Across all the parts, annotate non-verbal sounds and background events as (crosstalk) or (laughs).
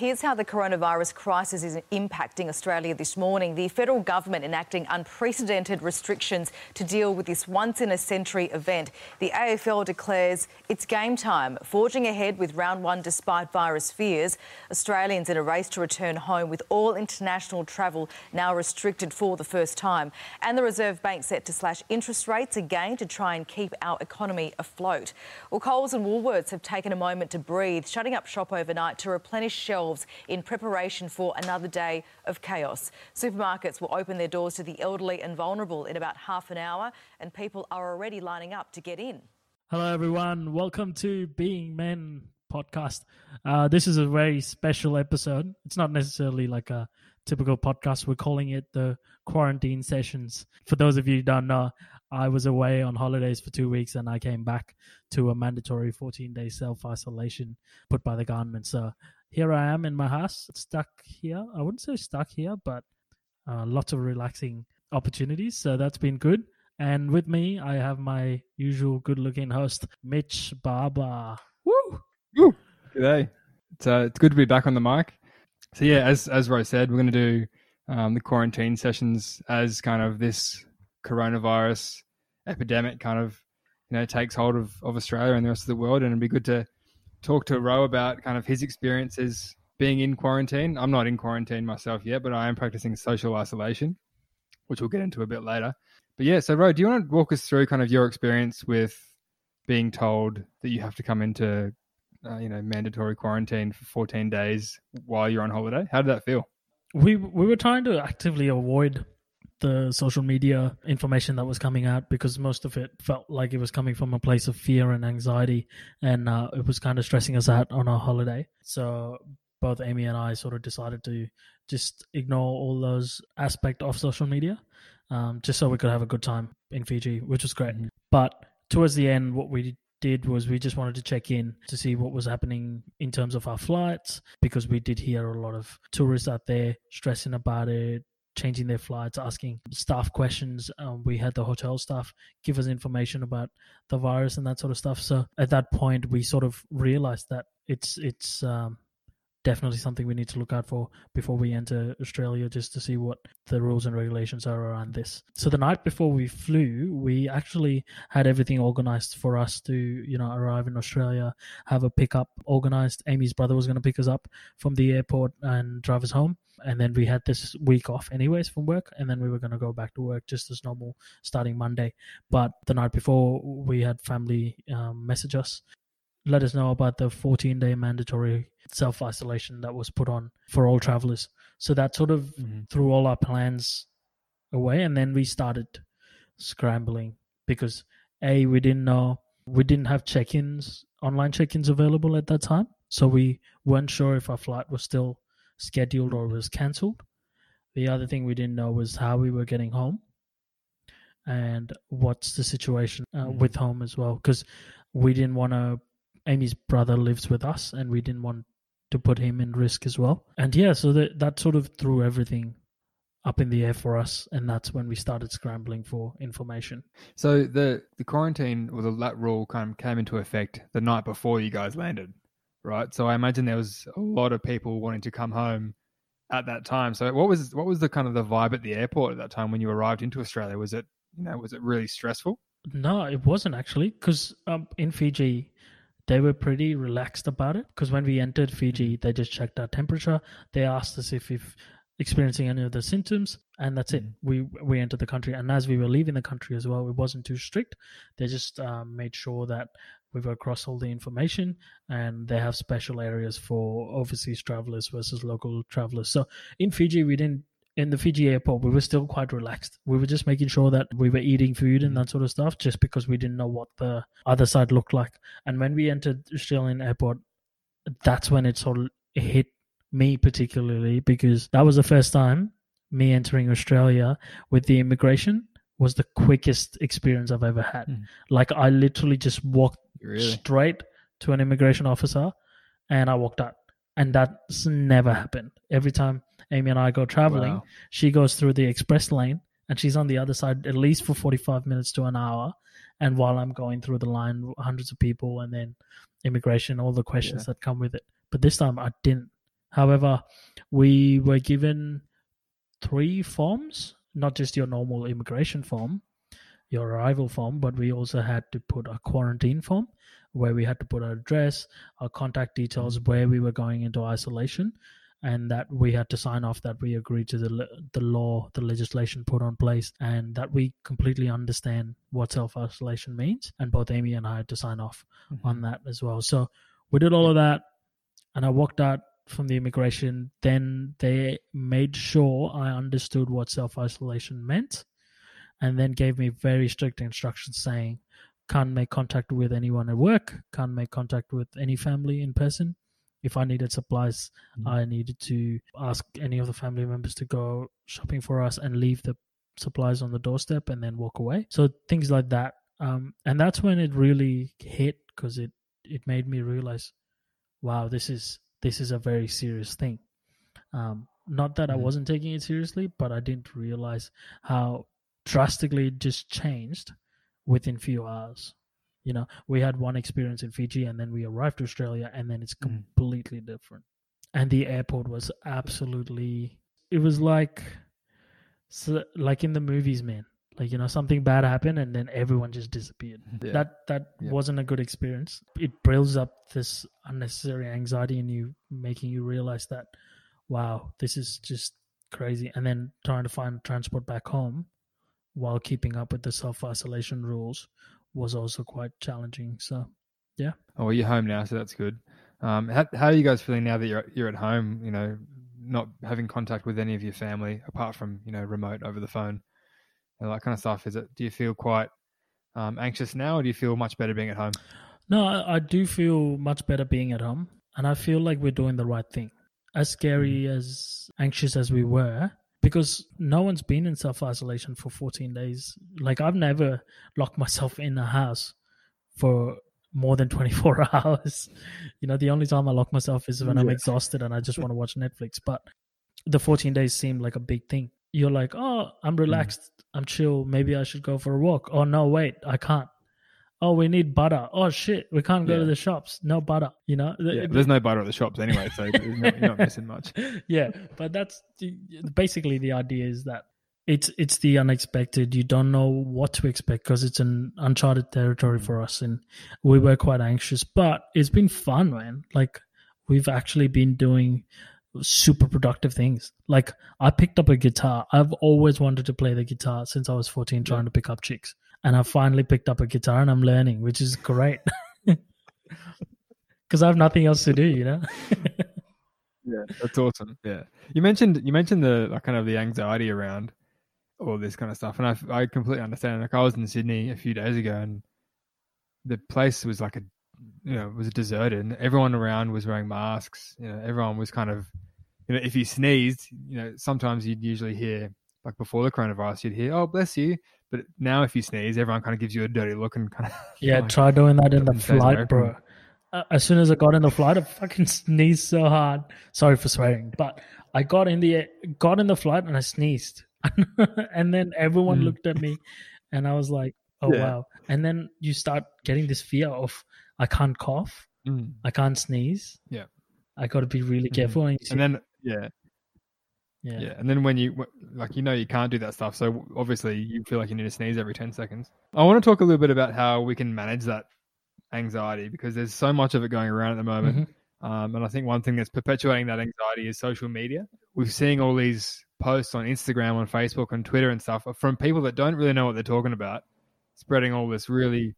here's how the coronavirus crisis is impacting Australia this morning. The federal government enacting unprecedented restrictions to deal with this once in a century event. The AFL declares it's game time, forging ahead with round one despite virus fears. Australians in a race to return home with all international travel now restricted for the first time. And the Reserve Bank set to slash interest rates again to try and keep our economy afloat. Well, Coles and Woolworths have taken a moment to breathe, shutting up shop overnight to replenish shelves in preparation for another day of chaos. Supermarkets will open their doors to the elderly and vulnerable in about half an hour, and people are already lining up to get in. Hello, everyone. Welcome to Being Men podcast. Uh, this is a very special episode. It's not necessarily like a typical podcast. We're calling it the quarantine sessions. For those of you who don't know, I was away on holidays for two weeks and I came back to a mandatory 14 day self isolation put by the government. So here I am in my house, stuck here. I wouldn't say stuck here, but uh, lots of relaxing opportunities. So that's been good. And with me, I have my usual good looking host, Mitch Barber. Woo! Woo! G'day. It's, uh, it's good to be back on the mic. So, yeah, as, as Ro said, we're going to do um, the quarantine sessions as kind of this coronavirus epidemic kind of you know takes hold of, of Australia and the rest of the world, and it'd be good to talk to Ro about kind of his experiences being in quarantine. I'm not in quarantine myself yet, but I am practicing social isolation, which we'll get into a bit later. But yeah, so Ro, do you want to walk us through kind of your experience with being told that you have to come into uh, you know mandatory quarantine for 14 days while you're on holiday? How did that feel? We we were trying to actively avoid the social media information that was coming out because most of it felt like it was coming from a place of fear and anxiety, and uh, it was kind of stressing us out on our holiday. So both Amy and I sort of decided to just ignore all those aspect of social media, um, just so we could have a good time in Fiji, which was great. Mm-hmm. But towards the end, what we did was we just wanted to check in to see what was happening in terms of our flights because we did hear a lot of tourists out there stressing about it changing their flights, asking staff questions. Um, we had the hotel staff give us information about the virus and that sort of stuff. So at that point, we sort of realized that it's it's um, definitely something we need to look out for before we enter Australia, just to see what the rules and regulations are around this. So the night before we flew, we actually had everything organized for us to, you know, arrive in Australia, have a pickup organized. Amy's brother was going to pick us up from the airport and drive us home. And then we had this week off, anyways, from work. And then we were going to go back to work just as normal starting Monday. But the night before, we had family um, message us let us know about the 14 day mandatory self isolation that was put on for all travelers. So that sort of mm-hmm. threw all our plans away. And then we started scrambling because A, we didn't know, we didn't have check ins, online check ins available at that time. So we weren't sure if our flight was still scheduled or was cancelled. The other thing we didn't know was how we were getting home and what's the situation uh, mm-hmm. with home as well because we didn't want to Amy's brother lives with us, and we didn't want to put him in risk as well. And yeah, so that that sort of threw everything up in the air for us, and that's when we started scrambling for information. So the the quarantine or the that rule kind of came into effect the night before you guys landed, right? So I imagine there was a lot of people wanting to come home at that time. So what was what was the kind of the vibe at the airport at that time when you arrived into Australia? Was it you know was it really stressful? No, it wasn't actually because um, in Fiji they were pretty relaxed about it because when we entered Fiji, they just checked our temperature. They asked us if we've experiencing any of the symptoms, and that's it. Mm-hmm. We we entered the country, and as we were leaving the country as well, it wasn't too strict. They just um, made sure that we've across all the information, and they have special areas for overseas travelers versus local travelers. So in Fiji, we didn't in the Fiji airport, we were still quite relaxed. We were just making sure that we were eating food and that sort of stuff, just because we didn't know what the other side looked like. And when we entered Australian airport, that's when it sort of hit me particularly because that was the first time me entering Australia with the immigration was the quickest experience I've ever had. Mm. Like I literally just walked really? straight to an immigration officer and I walked out. And that's never happened. Every time Amy and I go traveling, wow. she goes through the express lane and she's on the other side at least for 45 minutes to an hour. And while I'm going through the line, hundreds of people and then immigration, all the questions yeah. that come with it. But this time I didn't. However, we were given three forms, not just your normal immigration form, your arrival form, but we also had to put a quarantine form where we had to put our address, our contact details, mm. where we were going into isolation, and that we had to sign off that we agreed to the the law, the legislation put on place, and that we completely understand what self isolation means. And both Amy and I had to sign off mm-hmm. on that as well. So we did all of that, and I walked out from the immigration. Then they made sure I understood what self isolation meant, and then gave me very strict instructions saying can't make contact with anyone at work, can't make contact with any family in person. If I needed supplies, mm-hmm. I needed to ask any of the family members to go shopping for us and leave the supplies on the doorstep and then walk away. So things like that. Um, and that's when it really hit because it, it made me realize, wow, this is this is a very serious thing. Um, not that mm-hmm. I wasn't taking it seriously, but I didn't realize how drastically it just changed within few hours. You know, we had one experience in Fiji and then we arrived to Australia and then it's mm. completely mm. different. And the airport was absolutely it was like so, like in the movies, man. Like, you know, something bad happened and then everyone just disappeared. Yeah. That that yeah. wasn't a good experience. It builds up this unnecessary anxiety in you, making you realize that, wow, this is just crazy. And then trying to find transport back home while keeping up with the self isolation rules was also quite challenging. So, yeah. Oh, well, you're home now, so that's good. Um, how, how are you guys feeling now that you're you're at home? You know, not having contact with any of your family apart from you know remote over the phone and that kind of stuff. Is it? Do you feel quite um, anxious now, or do you feel much better being at home? No, I, I do feel much better being at home, and I feel like we're doing the right thing. As scary mm. as anxious as we were, because no one's been in self isolation for 14 days. Like I've never locked myself in a house for more than 24 (laughs) hours. You know, the only time I lock myself is when yeah. I'm exhausted and I just (laughs) want to watch Netflix. But the 14 days seem like a big thing. You're like, oh, I'm mm. relaxed, mm. I'm chill. Maybe I should go for a walk. Oh, no, wait, I can't oh, we need butter. Oh shit, we can't go yeah. to the shops. No butter. You know, yeah, there's no butter at the shops anyway, so (laughs) you're, not, you're not missing much. (laughs) Yeah, but that's basically the idea is that it's it's the unexpected. You don't know what to expect because it's an uncharted territory mm. for us, and we were quite anxious. But it's been fun, man. Like we've actually been doing super productive things. Like I picked up a guitar. I've always wanted to play the guitar since I was 14, trying yeah. to pick up chicks and I finally picked up a guitar and I'm learning, which is great. (laughs) Because I have nothing else to do, you know. (laughs) yeah, that's awesome. Yeah, you mentioned you mentioned the like, kind of the anxiety around all this kind of stuff, and I I completely understand. Like I was in Sydney a few days ago, and the place was like a you know was deserted, and everyone around was wearing masks. You know, everyone was kind of you know if you sneezed, you know sometimes you'd usually hear like before the coronavirus, you'd hear, "Oh, bless you," But now, if you sneeze, everyone kind of gives you a dirty look and kind of (laughs) yeah. Like, try doing that in the flight, bro. Uh, as soon as I got in the flight, I fucking (laughs) sneezed so hard. Sorry for swearing, but I got in the got in the flight and I sneezed, (laughs) and then everyone mm. looked at me, and I was like, "Oh yeah. wow!" And then you start getting this fear of I can't cough, mm. I can't sneeze. Yeah, I got to be really mm-hmm. careful. Mm. And, and then yeah, yeah. Yeah. And then when you, like, you know, you can't do that stuff. So obviously you feel like you need to sneeze every 10 seconds. I want to talk a little bit about how we can manage that anxiety because there's so much of it going around at the moment. Mm-hmm. Um, and I think one thing that's perpetuating that anxiety is social media. We're seeing all these posts on Instagram, on Facebook, on Twitter and stuff from people that don't really know what they're talking about, spreading all this really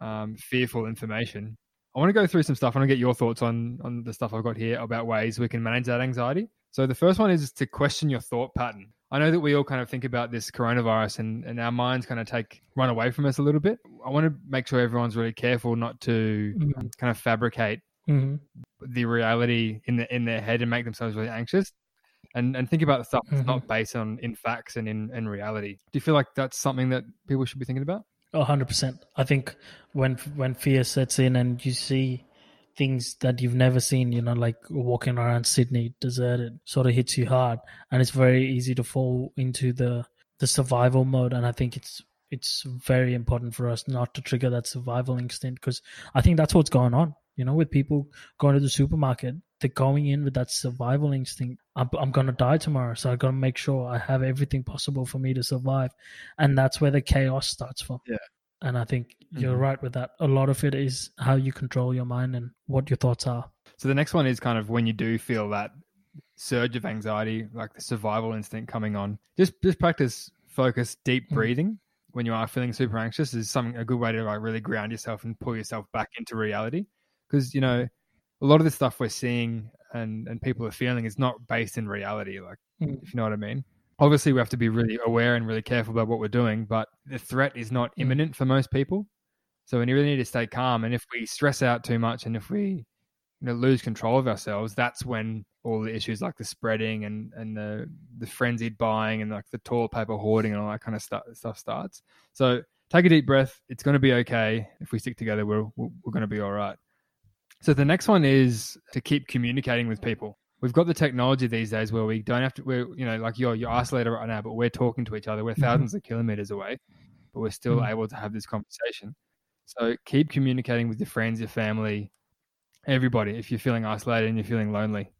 um, fearful information. I want to go through some stuff. I want to get your thoughts on on the stuff I've got here about ways we can manage that anxiety. So the first one is to question your thought pattern. I know that we all kind of think about this coronavirus and, and our minds kind of take run away from us a little bit. I want to make sure everyone's really careful not to mm-hmm. kind of fabricate mm-hmm. the reality in the, in their head and make themselves really anxious. And and think about the stuff that's mm-hmm. not based on in facts and in, in reality. Do you feel like that's something that people should be thinking about? hundred percent. I think when when fear sets in and you see things that you've never seen, you know, like walking around Sydney deserted, sort of hits you hard, and it's very easy to fall into the the survival mode. And I think it's it's very important for us not to trigger that survival instinct because I think that's what's going on. You know, with people going to the supermarket they're going in with that survival instinct. I'm, I'm going to die tomorrow, so I've got to make sure I have everything possible for me to survive, and that's where the chaos starts from. Yeah. And I think you're Mhm. right with that. A lot of it is how you control your mind and what your thoughts are. So the next one is kind of when you do feel that surge of anxiety, like the survival instinct coming on. Just just practice focus, deep Mm. breathing when you are feeling super anxious is something a good way to like really ground yourself and pull yourself back into reality. Because you know, a lot of the stuff we're seeing and and people are feeling is not based in reality. Like Mm. if you know what I mean. Obviously, we have to be really aware and really careful about what we're doing, but the threat is not Mm. imminent for most people. So we really need to stay calm. And if we stress out too much, and if we you know lose control of ourselves, that's when all the issues like the spreading and and the the frenzied buying and like the toilet paper hoarding and all that kind of stuff stuff starts. So take a deep breath. It's going to be okay. If we stick together, we're, we're going to be all right. So the next one is to keep communicating with people. We've got the technology these days where we don't have to. We're you know like you're you're isolated right now, but we're talking to each other. We're Mhm. thousands of kilometers away, but we're still Mm. able to have this conversation. So keep communicating with your friends, your family, everybody. If you're feeling isolated and you're feeling lonely,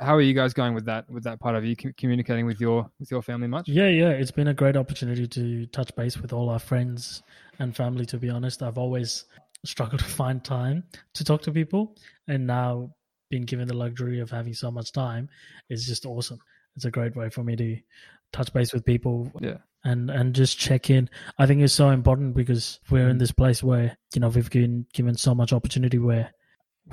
how are you guys going with that? With that part of you communicating with your with your family much? Yeah, yeah, it's been a great opportunity to touch base with all our friends and family. To be honest, I've always struggled (laughs) to find time to talk to people, and now being given the luxury of having so much time is just awesome. It's a great way for me to touch base with people Yeah. and and just check in. I think it's so important because we're in mm. this place where you know we've been given so much opportunity where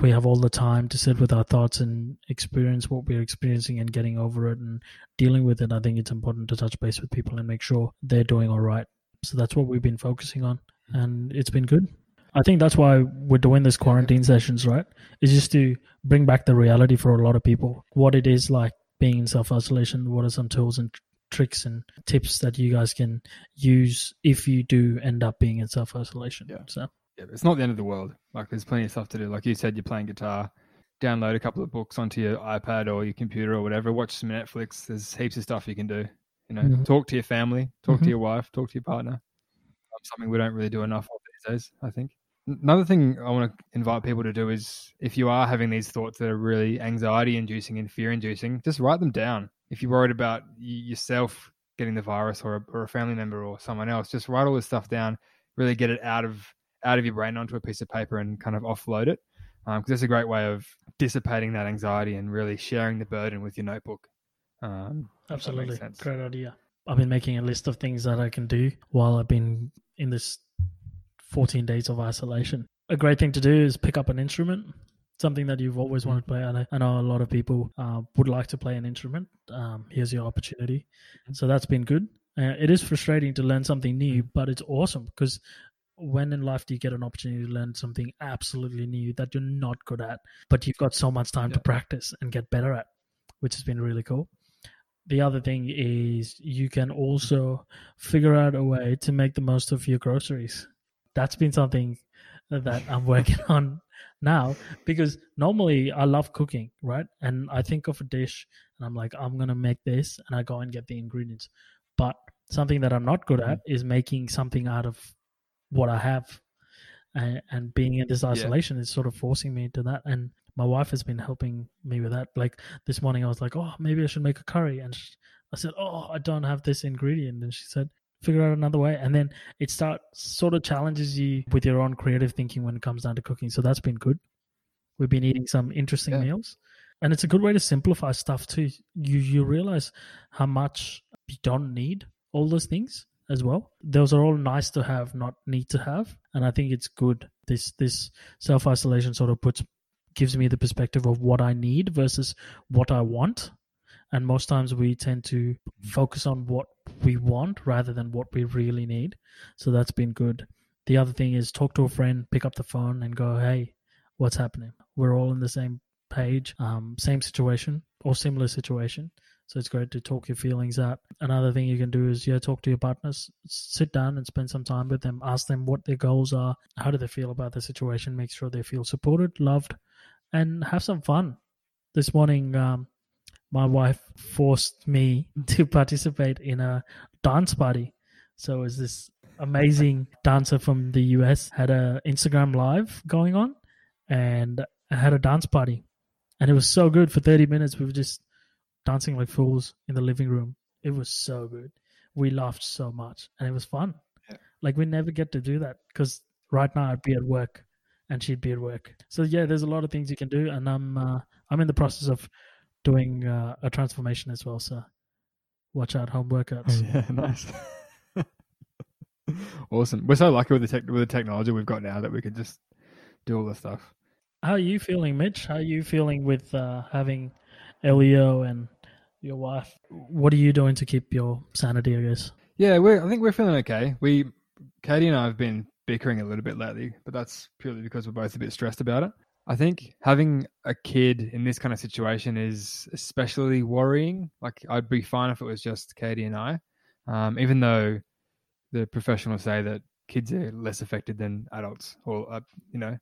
we have all the time to sit with our thoughts and experience what we're experiencing and getting over it and dealing with it. I think it's important to touch base with people and make sure they're doing all right. So that's what we've been focusing on, mm. and it's been good. I think that's why we're doing this quarantine sessions, right? Is just to bring back the reality for a lot of people, what it is like being in self isolation. What are some tools and tricks and tips that you guys can use if you do end up being in self isolation? Yeah. So yeah, it's not the end of the world. Like there's plenty of stuff to do. Like you said, you're playing guitar. Download a couple of books onto your iPad or your computer or whatever. Watch some Netflix. There's heaps of stuff you can do. You know, Mhm. talk to your family, talk Mhm. to your wife, talk to your partner. Something we don't really do enough of these days. I think. Another thing I want to invite people to do is if you are having these thoughts that are really anxiety inducing and fear inducing, just write them down. If you're worried about yourself getting the virus or a, or a family member or someone else, just write all this stuff down. Really get it out of out of your brain onto a piece of paper and kind of offload it. Because that's a great way of dissipating that anxiety and really sharing the burden with your notebook. Um, if that makes absolutely, great idea. I've been making a list of things that I can do while I've been in this 14 days of isolation. A great thing to do is pick up an instrument, something that you've always wanted to play. I know, I know a lot of people uh, would like to play an instrument. Um, here's your opportunity. So that's been good. Uh, it is frustrating to learn something new, but it's awesome because when in life do you get an opportunity to learn something absolutely new that you're not good at, but you've got so much time to practice and get better at, which has been really cool. The other thing is you can also figure out a way to make the most of your groceries. That's been something that I'm working (laughs) on now because normally I love cooking, right? And I think of a dish and I'm like, I'm going to make this and I go and get the ingredients. But something that I'm not good at mm-hmm. is making something out of what I have. And, and being in this isolation is sort of forcing me to that. And my wife has been helping me with that. Like this morning, I was like, oh, maybe I should make a curry. And sh I said, oh, I don't have this ingredient. And she said, figure out another way. And then it starts sort of challenges you with your own creative thinking when it comes down to cooking. So that's been good. We've been eating some interesting Yeah. meals. And it's a good way to simplify stuff too. You you realize how much you don't need all those things as well. Those are all nice to have, not need to have. And I think it's good. This this self isolation sort of puts gives me the perspective of what I need versus what I want. And most times we tend to focus on what we want rather than what we really need. So that's been good. The other thing is talk to a friend, pick up the phone and go, hey, what's happening? We're all in the same page, um, same situation or similar situation. So it's great to talk your feelings out. Another thing you can do is, yeah, talk to your partners, sit down and spend some time with them, ask them what their goals are, how do they feel about the situation, make sure they feel supported, loved, and have some fun. This morning, um, my wife forced me (laughs) to participate in a dance party. So it was this amazing (laughs) dancer from the US had a Instagram live going on and had a dance party and it was so good for 30 minutes. We were just dancing like fools in the living room. It was so good. We laughed so much, and it was fun. Yeah. Like we never get to do that because right now I'd be at work, and she'd be at work. So yeah, there's a lot of things you can do, and I'm uh, I'm in the process of doing uh, a transformation as well. So watch out, home workouts. Yeah, (laughs) nice. awesome. We're so lucky with the tech with the technology we've got now that we can just do all this stuff. How are you feeling, Mitch? How are you feeling with uh, having Elio and your wife? What are you doing to keep your sanity? I guess. Yeah, we're. I think we're feeling okay. We, Katie and I have been bickering a little bit lately, but that's purely because we're both a bit stressed about it. I think having a kid in this kind of situation is especially worrying. Like I'd be fine if it was just Katie and I, um, even though the professionals say that kids are less affected than adults, or uh, you know,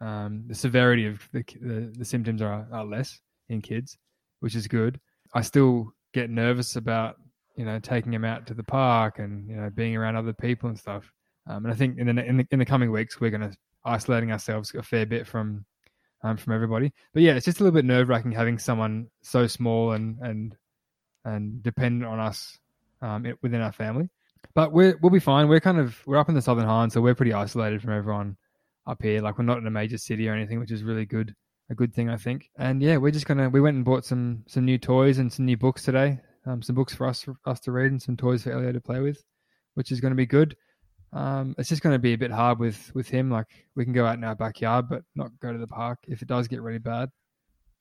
um, the severity of the, the, the symptoms are, are less in kids, which is good. I still get nervous about you know taking him out to the park and you know being around other people and stuff. Um, and I think in the, in the in the coming weeks we're going to isolating ourselves a fair bit from um, from everybody. But yeah, it's just a little bit nerve wracking having someone so small and and and dependent on us um, it, within our family. But we're we'll be fine. We're kind of we're up in the Southern Highlands, so we're pretty isolated from everyone up here. Like we're not in a major city or anything, which is really good. A good thing, I think. And yeah, we're just gonna. We went and bought some some new toys and some new books today. Um, some books for us for us to read and some toys for Elio to play with, which is going to be good. Um, it's just going to be a bit hard with with him. Like we can go out in our backyard, but not go to the park if it does get really bad.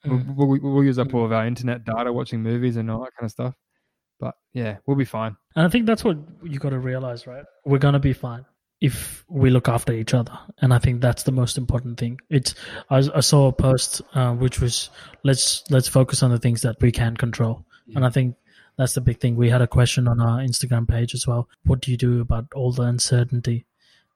Mm. We'll, we'll, we'll use up all of our internet data, watching movies and all that kind of stuff. But yeah, we'll be fine. And I think that's what you got to realize, right? We're gonna be fine if we look after each other, and I think that's the most important thing. It's I, I saw a post uh, which was let's let's focus on the things that we can control, and I think that's the big thing. We had a question on our Instagram page as well. What do you do about all the uncertainty?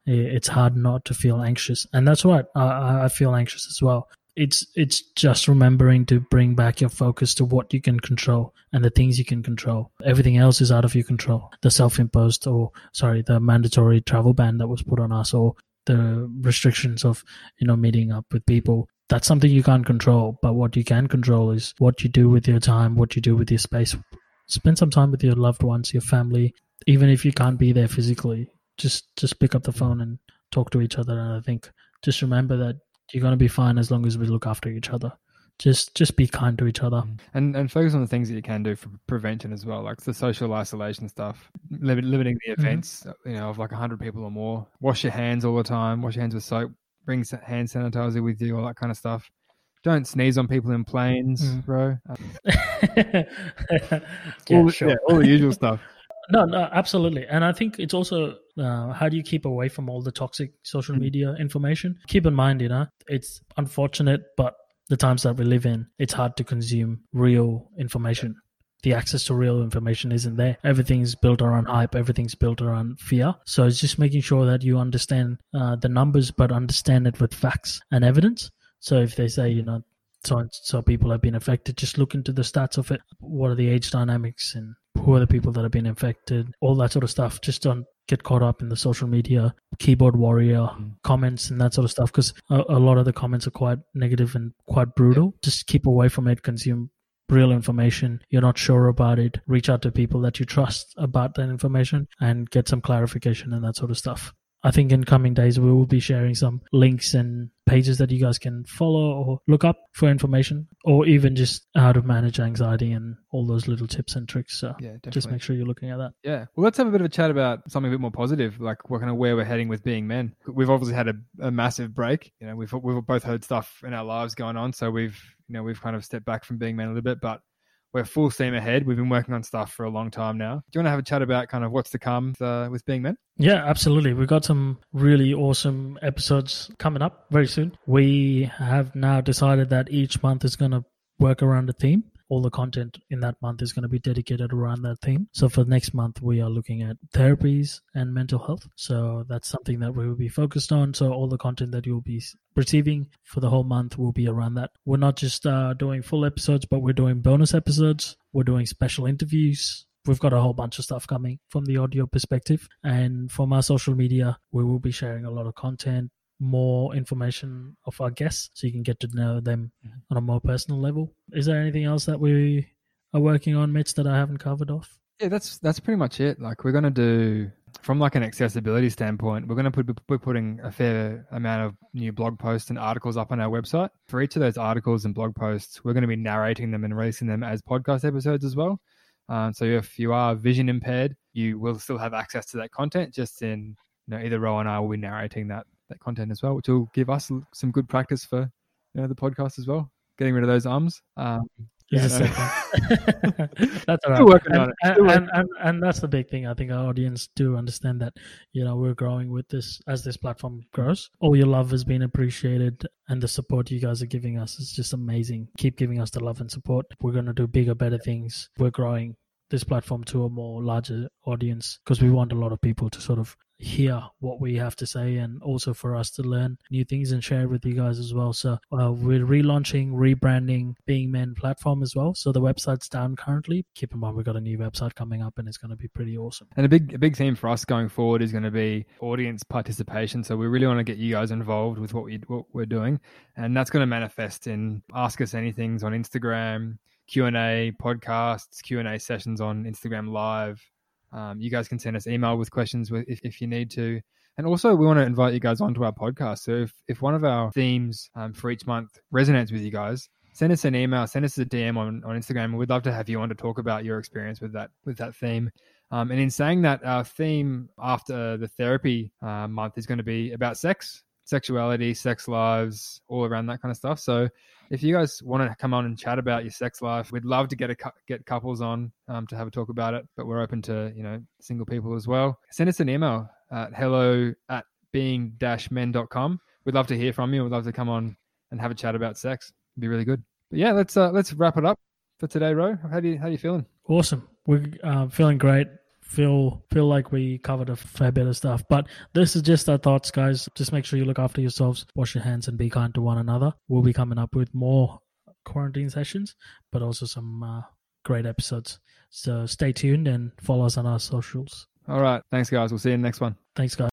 It's hard not to feel anxious, and that's what I, I feel anxious as well. It's it's just remembering to bring back your focus to what you can control and the things you can control. Everything else is out of your control. The self-imposed, or sorry, the mandatory travel ban that was put on us, or the restrictions of you know meeting up with people that's something you can't control but what you can control is what you do with your time what you do with your space spend some time with your loved ones, your family, even if you can't be there physically. Just just pick up the phone and talk to each other. And I think just remember that you're gonna be fine as long as we look after each other. Just just be kind to each other. And and focus on the things that you can do for prevention as well, like the social isolation stuff, Limit, limiting the events, mm-hmm. you know, of like hundred people or more. Wash your hands all the time. Wash your hands with soap. Bring hand sanitizer with you, all that kind of stuff. Don't sneeze on people in planes, mm. bro. (laughs) yeah, all, sure. yeah, all the usual stuff. (laughs) No, no, absolutely. And I think it's also uh, how do you keep away from all the toxic social Mm. media information? Keep in mind, you know, it's unfortunate, but the times that we live in, it's hard to consume real information. The access to real information isn't there. Everything's built around hype. Everything's built around fear. So it's just making sure that you understand uh, the numbers, but understand it with facts and evidence. So if they say, you know, so so people have been affected, just look into the stats of it. What are the age dynamics and who are the people that have been infected? All that sort of stuff. Just don't get caught up in the social media keyboard warrior Mm. comments and that sort of stuff because a, a lot of the comments are quite negative and quite brutal. Just keep away from it. Consume real information. You're not sure about it. Reach out to people that you trust about that information and get some clarification and that sort of stuff. I think in coming days we will be sharing some links and pages that you guys can follow or look up for information, or even just how to manage anxiety and all those little tips and tricks. So Yeah, definitely. just make sure you're looking at that. Yeah. Well, let's have a bit of a chat about something a bit more positive, like what kind of where we're heading with being men. We've obviously had a, a massive break. You know, we've we've both heard stuff in our lives going on, so we've you know we've kind of stepped back from being men a little bit, but we're full steam ahead. We've been working on stuff for a long time now. Do you want to have a chat about kind of what's to come uh, with being men? Yeah, absolutely. We've got some really awesome episodes coming up very soon. We have now decided that each month is going to work around a theme. All the content in that month is going to be dedicated around that theme. So for next month, we are looking at therapies and mental health. So that's something that we will be focused on. So all the content that you'll be receiving for the whole month will be around that. We're not just uh, doing full episodes, but we're doing bonus episodes. We're doing special interviews. We've got a whole bunch of stuff coming from the audio perspective. And from our social media, we will be sharing a lot of content, more information of our guests so you can get to know them on a more personal level. Is there anything else that we are working on, Mitch, that I haven't covered off? Yeah, that's that's pretty much it. Like we're gonna do from like an accessibility standpoint, we're gonna put we're putting a fair amount of new blog posts and articles up on our website. For each of those articles and blog posts, we're going to be narrating them and releasing them as podcast episodes as well. Um, so if you are vision impaired, you will still have access to that content. Just in you know, either Ro and I will be narrating that that content as well, which will give us some good practice for you know the podcast as well. Getting rid of those arms. Um, yeah, no. (laughs) that's all Still working and, on it. and- and, and, and that's the big thing. I think our audience do understand that, you know, we're growing with this as this platform grows. All your love has been appreciated and the support you guys are giving us is just amazing. Keep giving us the love and support. We're going to do bigger, better things. We're growing this platform to a more larger audience because we want a lot of people to sort of hear what we have to say and also for us to learn new things and share with you guys as well. So uh, we're relaunching, rebranding Being Men platform as well. So the website's down currently. Keep in mind we've got a new website coming up and it's going to be pretty awesome. And a big a big theme for us going forward is going to be audience participation. So we really want to get you guys involved with what we what we're doing, and that's going to manifest in ask us anything's on Instagram, Q and A podcasts, Q and A sessions on Instagram Live. Um, you guys can send us email with questions if, if you need to. And also, we want to invite you guys onto our podcast. So if, if one of our themes um, for each month resonates with you guys, send us an email, send us a DM on, on Instagram. We'd love to have you on to talk about your experience with that with that theme. Um, and in saying that, our theme after the therapy uh, month is going to be about sex, sexuality, sex lives, all around that kind of stuff. So if you guys want to come on and chat about your sex life, we'd love to get a get couples on um, to have a talk about it. But we're open to you know single people as well. Send us an email at hello at being men.com. We'd love to hear from you. We'd love to come on and have a chat about sex. It'd be really good. But yeah, let's uh, let's wrap it up for today, Ro. How do you how are you feeling? Awesome. We're uh, feeling great. Feel feel like we covered a fair bit of stuff. But this is just our thoughts, guys. Just make sure you look after yourselves, wash your hands, and be kind to one another. We'll be coming up with more quarantine sessions, but also some uh, great episodes. So stay tuned and follow us on our socials. All right, thanks guys. We'll see you in the next one. Thanks, guys.